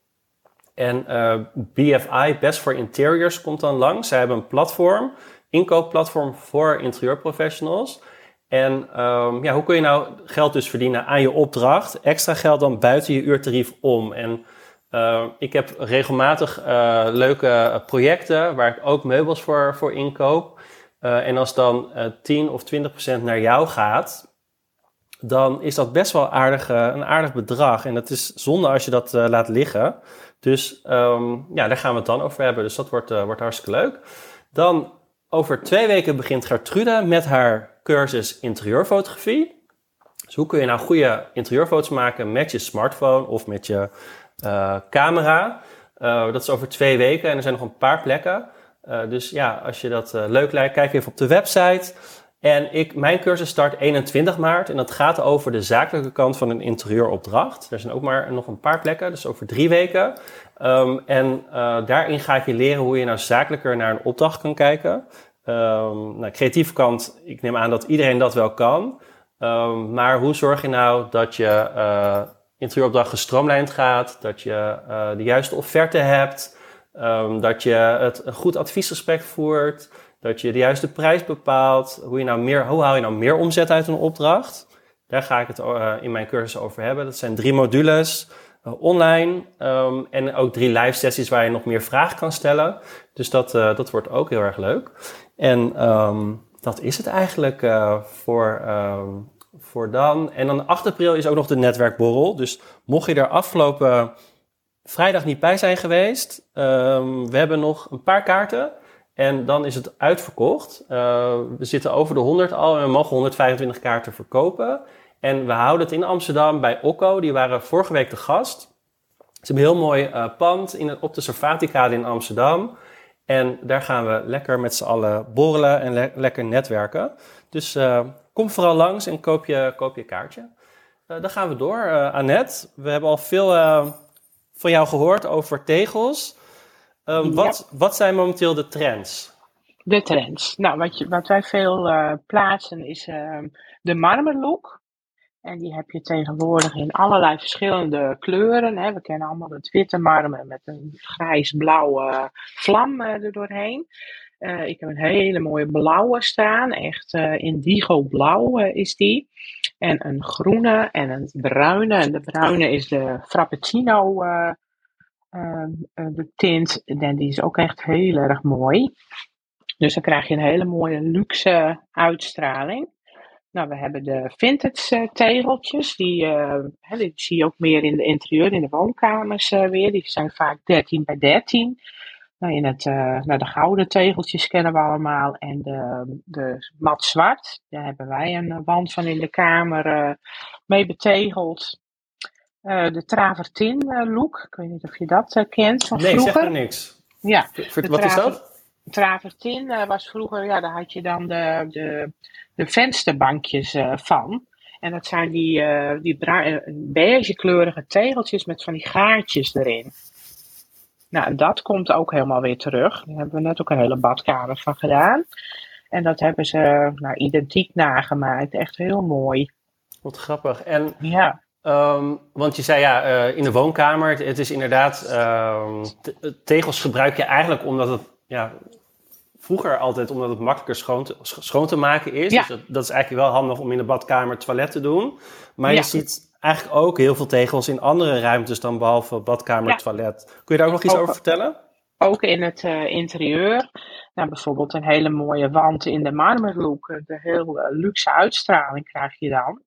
En uh, BFI, Best for Interiors, komt dan langs. Zij hebben een platform, inkoopplatform voor interieurprofessionals. En um, ja, hoe kun je nou geld dus verdienen aan je opdracht? Extra geld dan buiten je uurtarief om. En uh, ik heb regelmatig uh, leuke projecten waar ik ook meubels voor, voor inkoop. en als dan 10 of 20 procent naar jou gaat, dan is dat best wel aardig, een aardig bedrag. En dat is zonde als je dat laat liggen. Dus um, ja, daar gaan we het dan over hebben. Dus dat wordt, uh, wordt hartstikke leuk. Dan over twee weken begint Gertrude met haar cursus interieurfotografie. Dus hoe kun je nou goede interieurfoto's maken met je smartphone of met je uh, camera? Uh, dat is over twee weken en er zijn nog een paar plekken. dus ja, als je dat leuk lijkt, kijk even op de website. En ik, mijn cursus start 21 maart en dat gaat over de zakelijke kant van een interieuropdracht. Er zijn ook maar nog een paar plekken, dus over drie weken. Um, en uh, daarin ga ik je leren hoe je nou zakelijker naar een opdracht kan kijken. Um, nou, creatieve kant, ik neem aan dat iedereen dat wel kan. Um, maar hoe zorg je nou dat je uh, interieuropdracht gestroomlijnd gaat, dat je uh, de juiste offerte hebt, dat je het een goed adviesgesprek voert, dat je de juiste prijs bepaalt. Hoe, je nou meer, hoe haal je nou meer omzet uit een opdracht? Daar ga ik het uh, in mijn cursus over hebben. Dat zijn drie modules uh, online um, en ook drie live sessies waar je nog meer vragen kan stellen. Dus dat, uh, dat wordt ook heel erg leuk. En um, dat is het eigenlijk voor, um, voor dan. En dan 8 april is ook nog de netwerkborrel. Dus mocht je er afgelopen vrijdag niet bij zijn geweest, we hebben nog een paar kaarten. En dan is het uitverkocht. Uh, we zitten over de 100 al en we mogen 125 kaarten verkopen. En we houden het in Amsterdam bij Okko. Die waren vorige week de gast. Ze hebben een heel mooi uh, pand in, op de Sarfatikade in Amsterdam. En daar gaan we lekker met z'n allen borrelen en le lekker netwerken. Dus uh, kom vooral langs en koop je, koop je kaartje. dan gaan we door. Annette, we hebben al veel van jou gehoord over tegels. Um, wat, wat zijn momenteel de trends? De trends. Nou, wat, je, wat wij veel uh, plaatsen is uh, de marmerlook. En die heb je tegenwoordig in allerlei verschillende kleuren. Hè. We kennen allemaal het witte marmer met een grijs-blauwe vlam uh, er doorheen. ik heb een hele mooie blauwe staan. Echt indigo blauw is die. En een groene en een bruine. En de bruine is de Frappuccino Ehm, eh, de tint, en die is ook echt heel erg mooi. Dus dan krijg je een hele mooie luxe uitstraling. Nou, we hebben de vintage uh, tegeltjes. Die, uh, die, zie je ook meer in de interieur, in de woonkamers weer. Die zijn vaak 13 bij 13. Nou, in het, nou, de gouden tegeltjes kennen we allemaal. En de, de mat zwart. Daar hebben wij een wand van in de kamer mee betegeld. Uh, de travertin uh, look. Ik weet niet of je dat uh, kent van nee, vroeger. zeg er niks. Ja. wat is dat? Travertin was vroeger, ja, daar had je dan de, de, de vensterbankjes van. En dat zijn die, die beigekleurige tegeltjes met van die gaatjes erin. Nou, dat komt ook helemaal weer terug. Daar hebben we net ook een hele badkamer van gedaan. En dat hebben ze nou, identiek nagemaakt. Echt heel mooi. Wat grappig. En ja. Um, want je zei ja, uh, in de woonkamer, het, is inderdaad, um, tegels gebruik je eigenlijk omdat het, ja, vroeger altijd omdat het makkelijker schoon te, schoon te maken is. Ja. Dus dat, dat, is eigenlijk wel handig om in de badkamer toilet te doen. Maar ja. je ziet eigenlijk ook heel veel tegels in andere ruimtes dan behalve badkamer, ja. toilet. Kun je daar ook nog iets ook, over vertellen? Ook in het uh, interieur. Nou, bijvoorbeeld een hele mooie wand in de marmerlook. De heel uh, luxe uitstraling krijg je dan.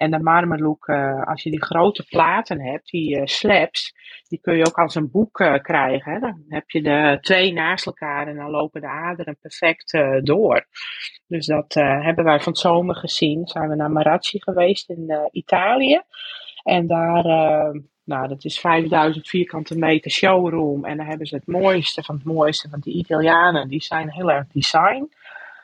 En de marmerlook, uh, als je die grote platen hebt, die uh, slabs, die kun je ook als een boek uh, krijgen. Dan heb je de twee naast elkaar en dan lopen de aderen perfect door. Dus dat hebben wij van het zomer gezien. Zijn we naar Marazzi geweest in Italië. En daar, nou, dat is 5000 vierkante meter showroom. En daar hebben ze het mooiste van het mooiste. Want die Italianen, die zijn heel erg design.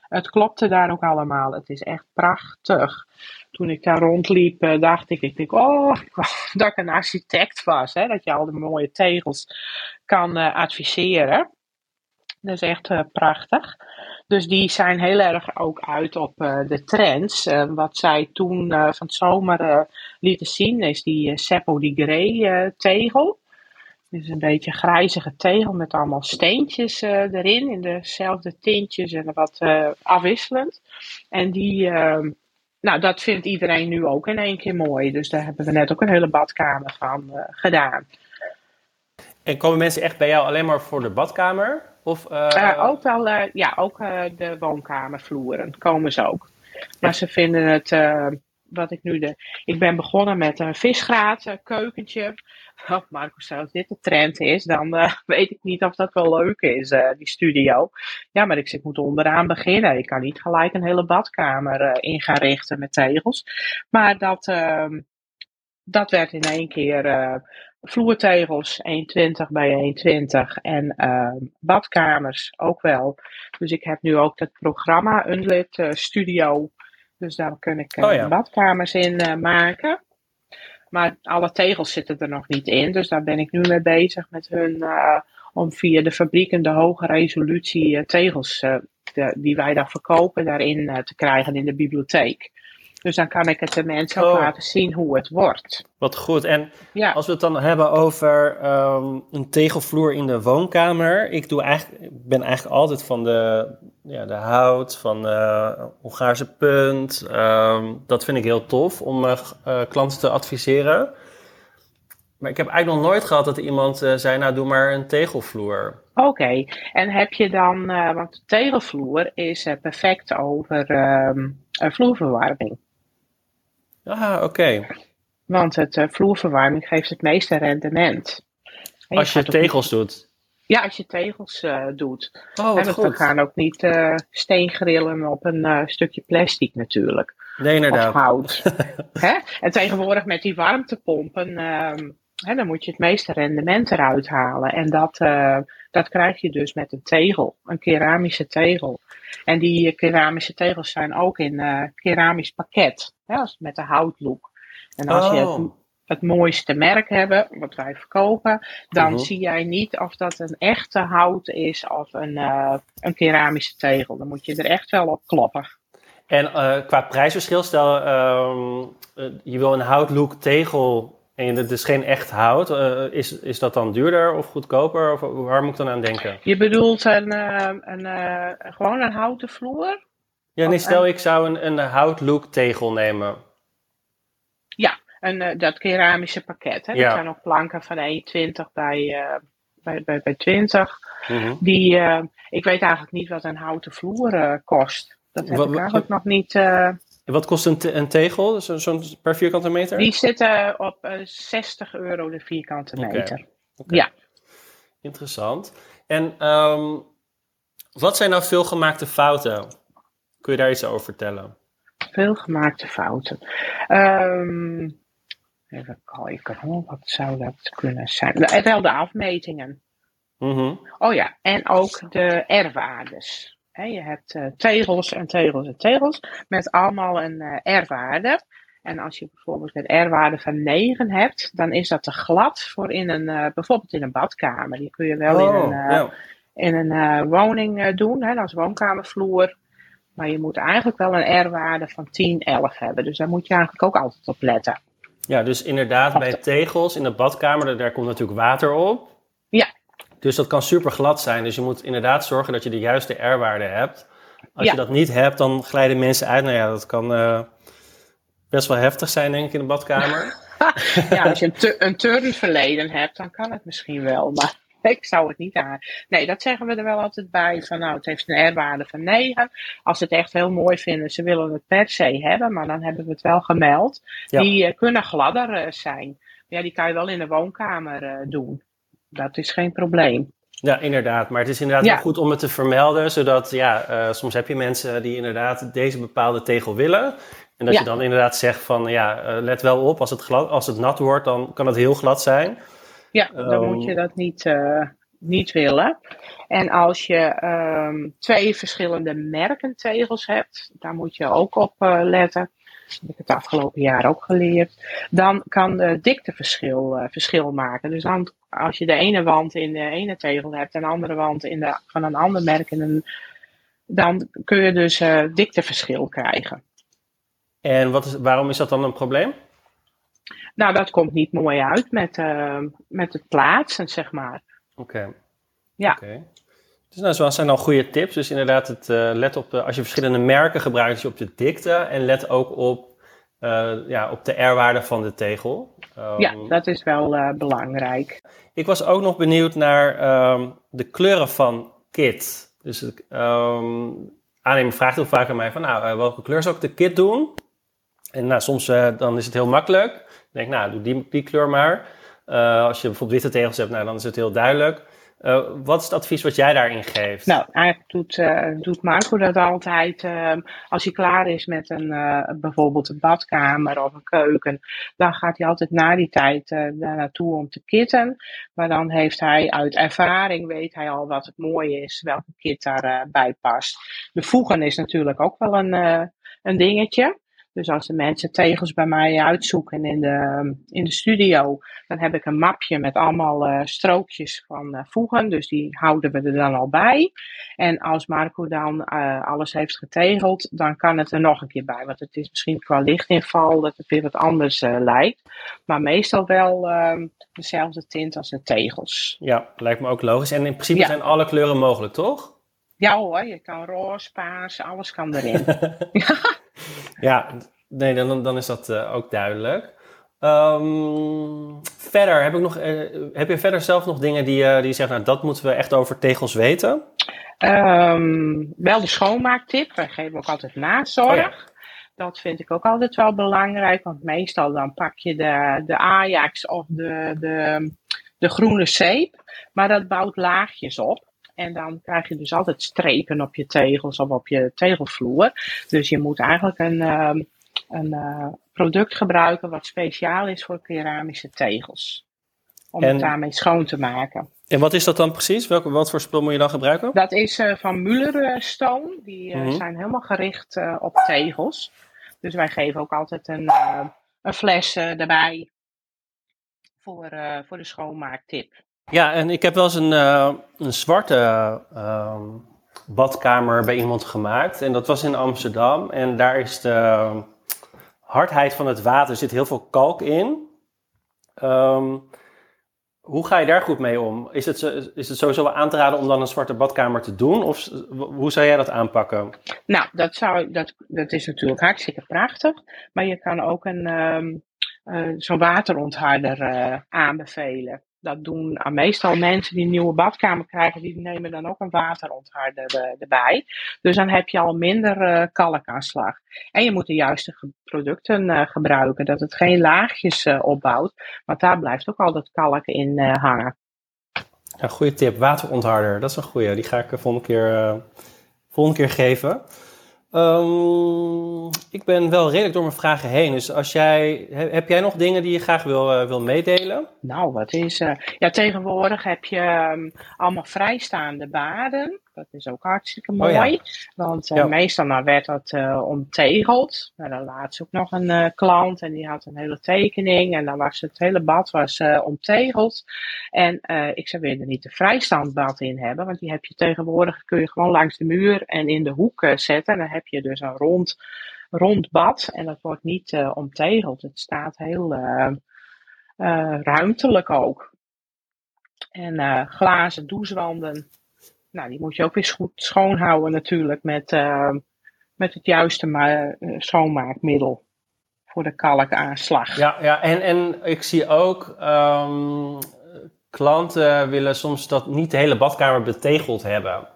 Het klopte daar ook allemaal. Het is echt prachtig. Toen ik daar rondliep, uh, dacht ik, ik denk, oh, dat ik een architect was. Hè? Dat je al die mooie tegels kan uh, adviseren. Dat is echt uh, prachtig. Dus die zijn heel erg ook uit op de trends. Wat zij toen van het zomer lieten zien is die Seppo di Grey tegel. Het is een beetje grijzige tegel met allemaal steentjes erin in dezelfde tintjes en wat afwisselend. En die, ehm, nou dat vindt iedereen nu ook in één keer mooi. Dus daar hebben we net ook een hele badkamer van gedaan. En komen mensen echt bij jou alleen maar voor de badkamer? Of, ook wel, ja, ook de woonkamervloeren komen ze ook. Maar ze vinden het, wat ik nu de. Ik ben begonnen met een visgraat keukentje. Oh, Marcus, als dit de trend is, dan weet ik niet of dat wel leuk is, die studio. Ja, maar ik, ik moet onderaan beginnen. Ik kan niet gelijk een hele badkamer in gaan richten met tegels. Maar dat, ehm, dat werd in één keer vloertegels 1,20 bij 1,20 en uh, badkamers ook wel. Dus ik heb nu ook het programma Unlit uh, Studio. Dus daar kan ik uh, oh ja. badkamers in uh, maken. Maar alle tegels zitten er nog niet in. Dus daar ben ik nu mee bezig met hun om via de fabrieken de hoge resolutie tegels de, die wij daar verkopen daarin te krijgen in de bibliotheek. Dus dan kan ik het de mensen ook oh. laten zien hoe het wordt. Wat goed. En ja. als we het dan hebben over um, een tegelvloer in de woonkamer. Ik doe eigenlijk, ben eigenlijk altijd van de, ja, de hout, van de Hongaarse punt. Um, dat vind ik heel tof om uh, uh, klanten te adviseren. Maar ik heb eigenlijk nog nooit gehad dat iemand uh, zei, nou doe maar een tegelvloer. Oké, okay. en heb je dan, want de tegelvloer is perfect over um, vloerverwarming. Ah, oké. Want het uh, vloerverwarming geeft het meeste rendement. En als je, tegels doet? Ja, als je tegels uh, doet. Oh, wat en goed. We gaan ook niet uh, steengrillen op een stukje plastic natuurlijk. Nee, inderdaad. Of hout. Hè? En tegenwoordig met die warmtepompen, ehm, hè, dan moet je het meeste rendement eruit halen. En dat, dat krijg je dus met een tegel, een keramische tegel. En die keramische tegels zijn ook in keramisch pakket. Hè, als met de houtlook. En als je het, Oh. het mooiste merk hebben, wat wij verkopen, dan Mhm. zie jij niet of dat een echte hout is of een, eh, een keramische tegel. Dan moet je er echt wel op kloppen. En eh, qua prijsverschil, stel ehm, eh, je wil een houtlook tegel en het is geen echt hout. eh, is, is dat dan duurder of goedkoper? Of waar moet ik dan aan denken? Je bedoelt een, eh, een, eh, gewoon een houten vloer? Ja, nee, stel ik zou een, een houtlook tegel nemen. Ja, een, eh, dat keramische pakket. Hè? Ja. Dat zijn ook planken van 1,20 bij, bij, bij, bij 20. Mhm. Die, ik weet eigenlijk niet wat een houten vloer kost. Dat heb Wat- ik wat- eigenlijk nog niet. Eh, Wat kost een, te- een tegel? Zo- Zo'n per vierkante meter? die zitten op eh, 60 euro de vierkante meter. Ja. Interessant. En ehm, wat zijn nou veelgemaakte fouten? Kun je daar iets over vertellen? Veel gemaakte fouten. Ehm, even kijken, wat zou dat kunnen zijn? Wel de afmetingen. Mhm. Oh ja, en ook de R-waardes. Hè, je hebt eh, tegels en tegels en tegels met allemaal een eh, R-waarde. En als je bijvoorbeeld een R-waarde van 9 hebt, dan is dat te glad voor in een, eh, bijvoorbeeld in een badkamer. Die kun je wel in een, ja. in een woning doen, hè, als woonkamervloer. Maar je moet eigenlijk wel een R-waarde van 10, 11 hebben. Dus daar moet je eigenlijk ook altijd op letten. ja, dus inderdaad bij tegels in de badkamer, daar komt natuurlijk water op. Ja. Dus dat kan super glad zijn. Dus je moet inderdaad zorgen dat je de juiste R-waarde hebt. Als Ja. je dat niet hebt, dan glijden mensen uit. Nou ja, dat kan eh, best wel heftig zijn, denk ik, in de badkamer. Ja, als je een, tu- een turnverleden hebt, dan kan het misschien wel. Maar ik zou het niet aan. Nee, dat zeggen we er wel altijd bij. Van nou, het heeft een R-waarde van 9. Als ze het echt heel mooi vinden, ze willen het per se hebben, maar dan hebben we het wel gemeld. Ja. Die eh, kunnen gladder eh, zijn. Ja, die kan je wel in de woonkamer doen. Dat is geen probleem. Ja, inderdaad. Maar het is inderdaad Ja. wel goed om het te vermelden, zodat ja, eh, soms heb je mensen die inderdaad deze bepaalde tegel willen. En dat Ja. je dan inderdaad zegt van, ja, eh, let wel op, als het, glad, als het nat wordt, dan kan het heel glad zijn. Ja, dan Ehm. moet je dat niet, eh, niet willen. En als je ehm, twee verschillende merken tegels hebt, daar moet je ook op letten. Dat heb ik het afgelopen jaar ook geleerd. Dan kan de dikte verschil, eh, verschil maken. Dus dan, als je de ene wand in de ene tegel hebt en de andere wand in de, van een ander merk, een, dan kun je dus eh dikteverschil krijgen. En wat is, waarom is dat dan een probleem? Nou, dat komt niet mooi uit met, eh, met het plaatsen, zeg maar. Oké. Ja. Oké. Dus nou, dat zijn al goede tips. Dus inderdaad, het, eh, let op de, als je verschillende merken gebruikt, dus op de dikte. En let ook op, eh, ja, op de R-waarde van de tegel. Ehm, Ja, dat is wel eh, belangrijk. Ik was ook nog benieuwd naar ehm, de kleuren van kit. Dus ik, ehm aannemer vraagt heel vaak aan mij van, nou, welke kleur zou ik de kit doen? En nou, soms dan is het heel makkelijk. Dan denk ik, nou, doe die, die kleur maar. Als je bijvoorbeeld witte tegels hebt, nou, dan is het heel duidelijk. Eh, wat is het advies wat jij daarin geeft? Nou, eigenlijk doet, eh, doet Marco dat altijd. ehm, als hij klaar is met een, eh, bijvoorbeeld een badkamer of een keuken, dan gaat hij altijd na die tijd daar naartoe om te kitten. Maar dan heeft hij uit ervaring, weet hij al wat het mooie is, welke kit daarbij bij past. De voegen is natuurlijk ook wel een, een dingetje. Dus als de mensen tegels bij mij uitzoeken in de, in de studio, dan heb ik een mapje met allemaal eh, strookjes van eh, voegen. Dus die houden we er dan al bij. En als Marco dan eh, alles heeft getegeld, dan kan het er nog een keer bij. Want het is misschien qua lichtinval dat het weer wat anders lijkt. Maar meestal wel ehm, dezelfde tint als de tegels. Ja, lijkt me ook logisch. En in principe Ja. zijn alle kleuren mogelijk, toch? Ja hoor, je kan roze, paars, alles kan erin. Ja, nee, dan, dan is dat eh, ook duidelijk. Ehm, verder, heb, ik nog, eh, heb je verder zelf nog dingen die, eh, die je zegt, nou, dat moeten we echt over tegels weten? Ehm, wel de schoonmaaktip. Wij geven ook altijd nazorg. Oh ja. Dat vind ik ook altijd wel belangrijk. Want meestal dan pak je de, de Ajax of de, de, de groene zeep. Maar dat bouwt laagjes op. En dan krijg je dus altijd strepen op je tegels of op je tegelvloer. Dus je moet eigenlijk een, ehm, een eh, product gebruiken wat speciaal is voor keramische tegels. Om En- het daarmee schoon te maken. En wat is dat dan precies? Welke, wat voor spul moet je dan gebruiken? Dat is eh, van Muller eh, Stone. Die Mhm. zijn helemaal gericht op tegels. Dus wij geven ook altijd een, een fles erbij voor, voor de schoonmaaktip. Ja, en ik heb wel eens een, eh, een zwarte ehm, badkamer bij iemand gemaakt. En dat was in Amsterdam. En daar is de hardheid van het water, er zit heel veel kalk in. Ehm, hoe ga je daar goed mee om? Is het, is het sowieso aan te raden om dan een zwarte badkamer te doen? Of hoe zou jij dat aanpakken? Nou, dat, zou, dat, dat is natuurlijk hartstikke prachtig. Maar je kan ook een, ehm, eh, zo'n waterontharder eh, aanbevelen. Dat doen ah, meestal mensen die een nieuwe badkamer krijgen, die nemen dan ook een waterontharder eh, erbij. Dus dan heb je al minder eh, kalkaanslag. En je moet de juiste producten eh, gebruiken, dat het geen laagjes opbouwt. Want daar blijft ook altijd kalk in hangen. Ja, goede tip. Waterontharder, dat is een goede. Die ga ik de volgende keer, volgende keer geven. Ehm, ik ben wel redelijk door mijn vragen heen. Dus als jij, he- heb jij nog dingen die je graag wil, eh, wil meedelen? Nou, wat is. eh ja, tegenwoordig heb je ehm, allemaal vrijstaande baden. Dat is ook hartstikke Oh mooi. ja. Want eh, Ja. meestal nou werd dat eh omtegeld. Nou, dan laatst ook nog een eh, klant en die had een hele tekening. En dan was het hele bad was, omtegeld. En ik zou weer er niet een vrijstaand bad in hebben. Want die heb je tegenwoordig, kun je gewoon langs de muur en in de hoek zetten. En dan heb je dus een rond, rond bad. En dat wordt niet eh, omtegeld. Het staat heel ruimtelijk ook. En glazen douchewanden. Nou, die moet je ook weer goed schoonhouden natuurlijk met, eh, met het juiste eh, schoonmaakmiddel voor de kalkaanslag. Ja, ja en, en ik zie ook ehm, klanten willen soms dat niet de hele badkamer betegeld hebben.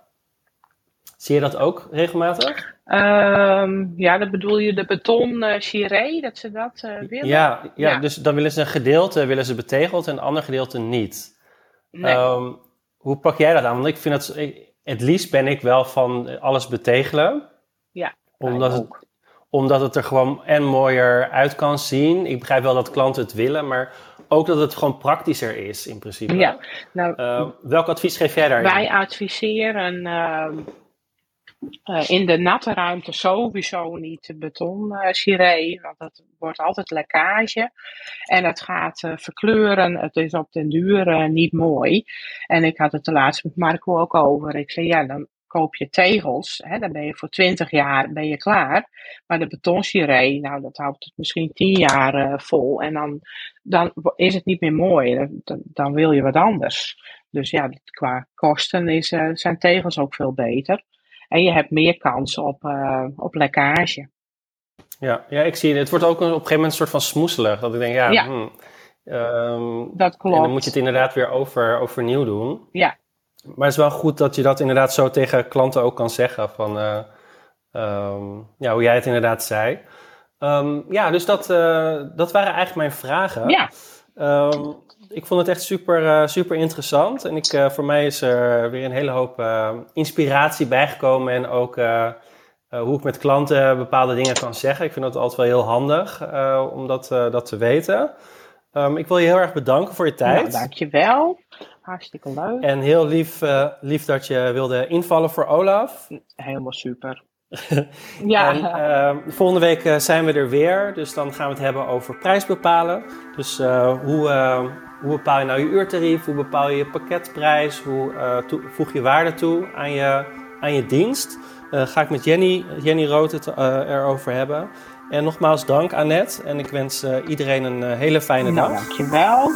Zie je dat ook regelmatig? Ehm, ja, dan bedoel je de beton chiré, dat ze dat willen? Ja, ja, Ja. dus dan willen ze een gedeelte willen ze betegeld en een ander gedeelte niet. Nee. Ehm, hoe pak jij dat aan? Want ik vind het, ik- het liefst ben ik wel van alles betegelen. Ja, Omdat het, omdat het er gewoon en mooier uit kan zien. Ik begrijp wel dat klanten het willen, maar ook dat het gewoon praktischer is in principe. Ja, nou, Uh, welk advies geef jij daarin? wij adviseren ehm, eh, in de natte ruimte sowieso niet beton eh ciree, want dat wordt altijd lekkage. En het gaat eh, verkleuren, het is op den duur eh, niet mooi. En ik had het de laatst met Marco ook over. Ik zei, ja, dan koop je tegels, hè, dan ben je voor 20 jaar ben je klaar. Maar de betonchiree, nou, dat houdt het misschien 10 jaar eh, vol. En dan, dan is het niet meer mooi. Dan, dan- wil je wat anders. Dus ja, qua kosten is, eh, zijn tegels ook veel beter. En je hebt meer kans op, eh, op lekkage. Ja, ja, ik zie het. Het wordt ook op een gegeven moment een soort van smoeselig. Dat ik denk, ja, Ja. hmm, ehm, Dat klopt. en dan moet je het inderdaad weer over, overnieuw doen. Ja, Maar het is wel goed dat je dat inderdaad zo tegen klanten ook kan zeggen. Van, eh, ehm, ja, hoe jij het inderdaad zei. Ehm, ja, dus dat, eh, dat waren eigenlijk mijn vragen. ja. Ik vond het echt super, eh, super interessant. En ik, eh, voor mij is er weer een hele hoop eh, inspiratie bijgekomen. En ook hoe ik met klanten bepaalde dingen kan zeggen. Ik vind dat altijd wel heel handig om dat, dat te weten. Ehm, ik wil je heel erg bedanken voor je tijd. Nou, dankjewel. Hartstikke leuk. En heel lief, lief dat je wilde invallen voor Olaf. Helemaal super. ja, En ehm, volgende week zijn we er weer. Dus dan gaan we het hebben over prijs bepalen. Dus hoe, hoe bepaal je nou je uurtarief? Hoe bepaal je je pakketprijs? Hoe eh, voeg je waarde toe aan je, aan je dienst? Eh, ga ik met Jenny, Jenny Rood het eh, erover hebben. En nogmaals dank Annette. En ik wens iedereen een hele fijne nou, dag. dankjewel.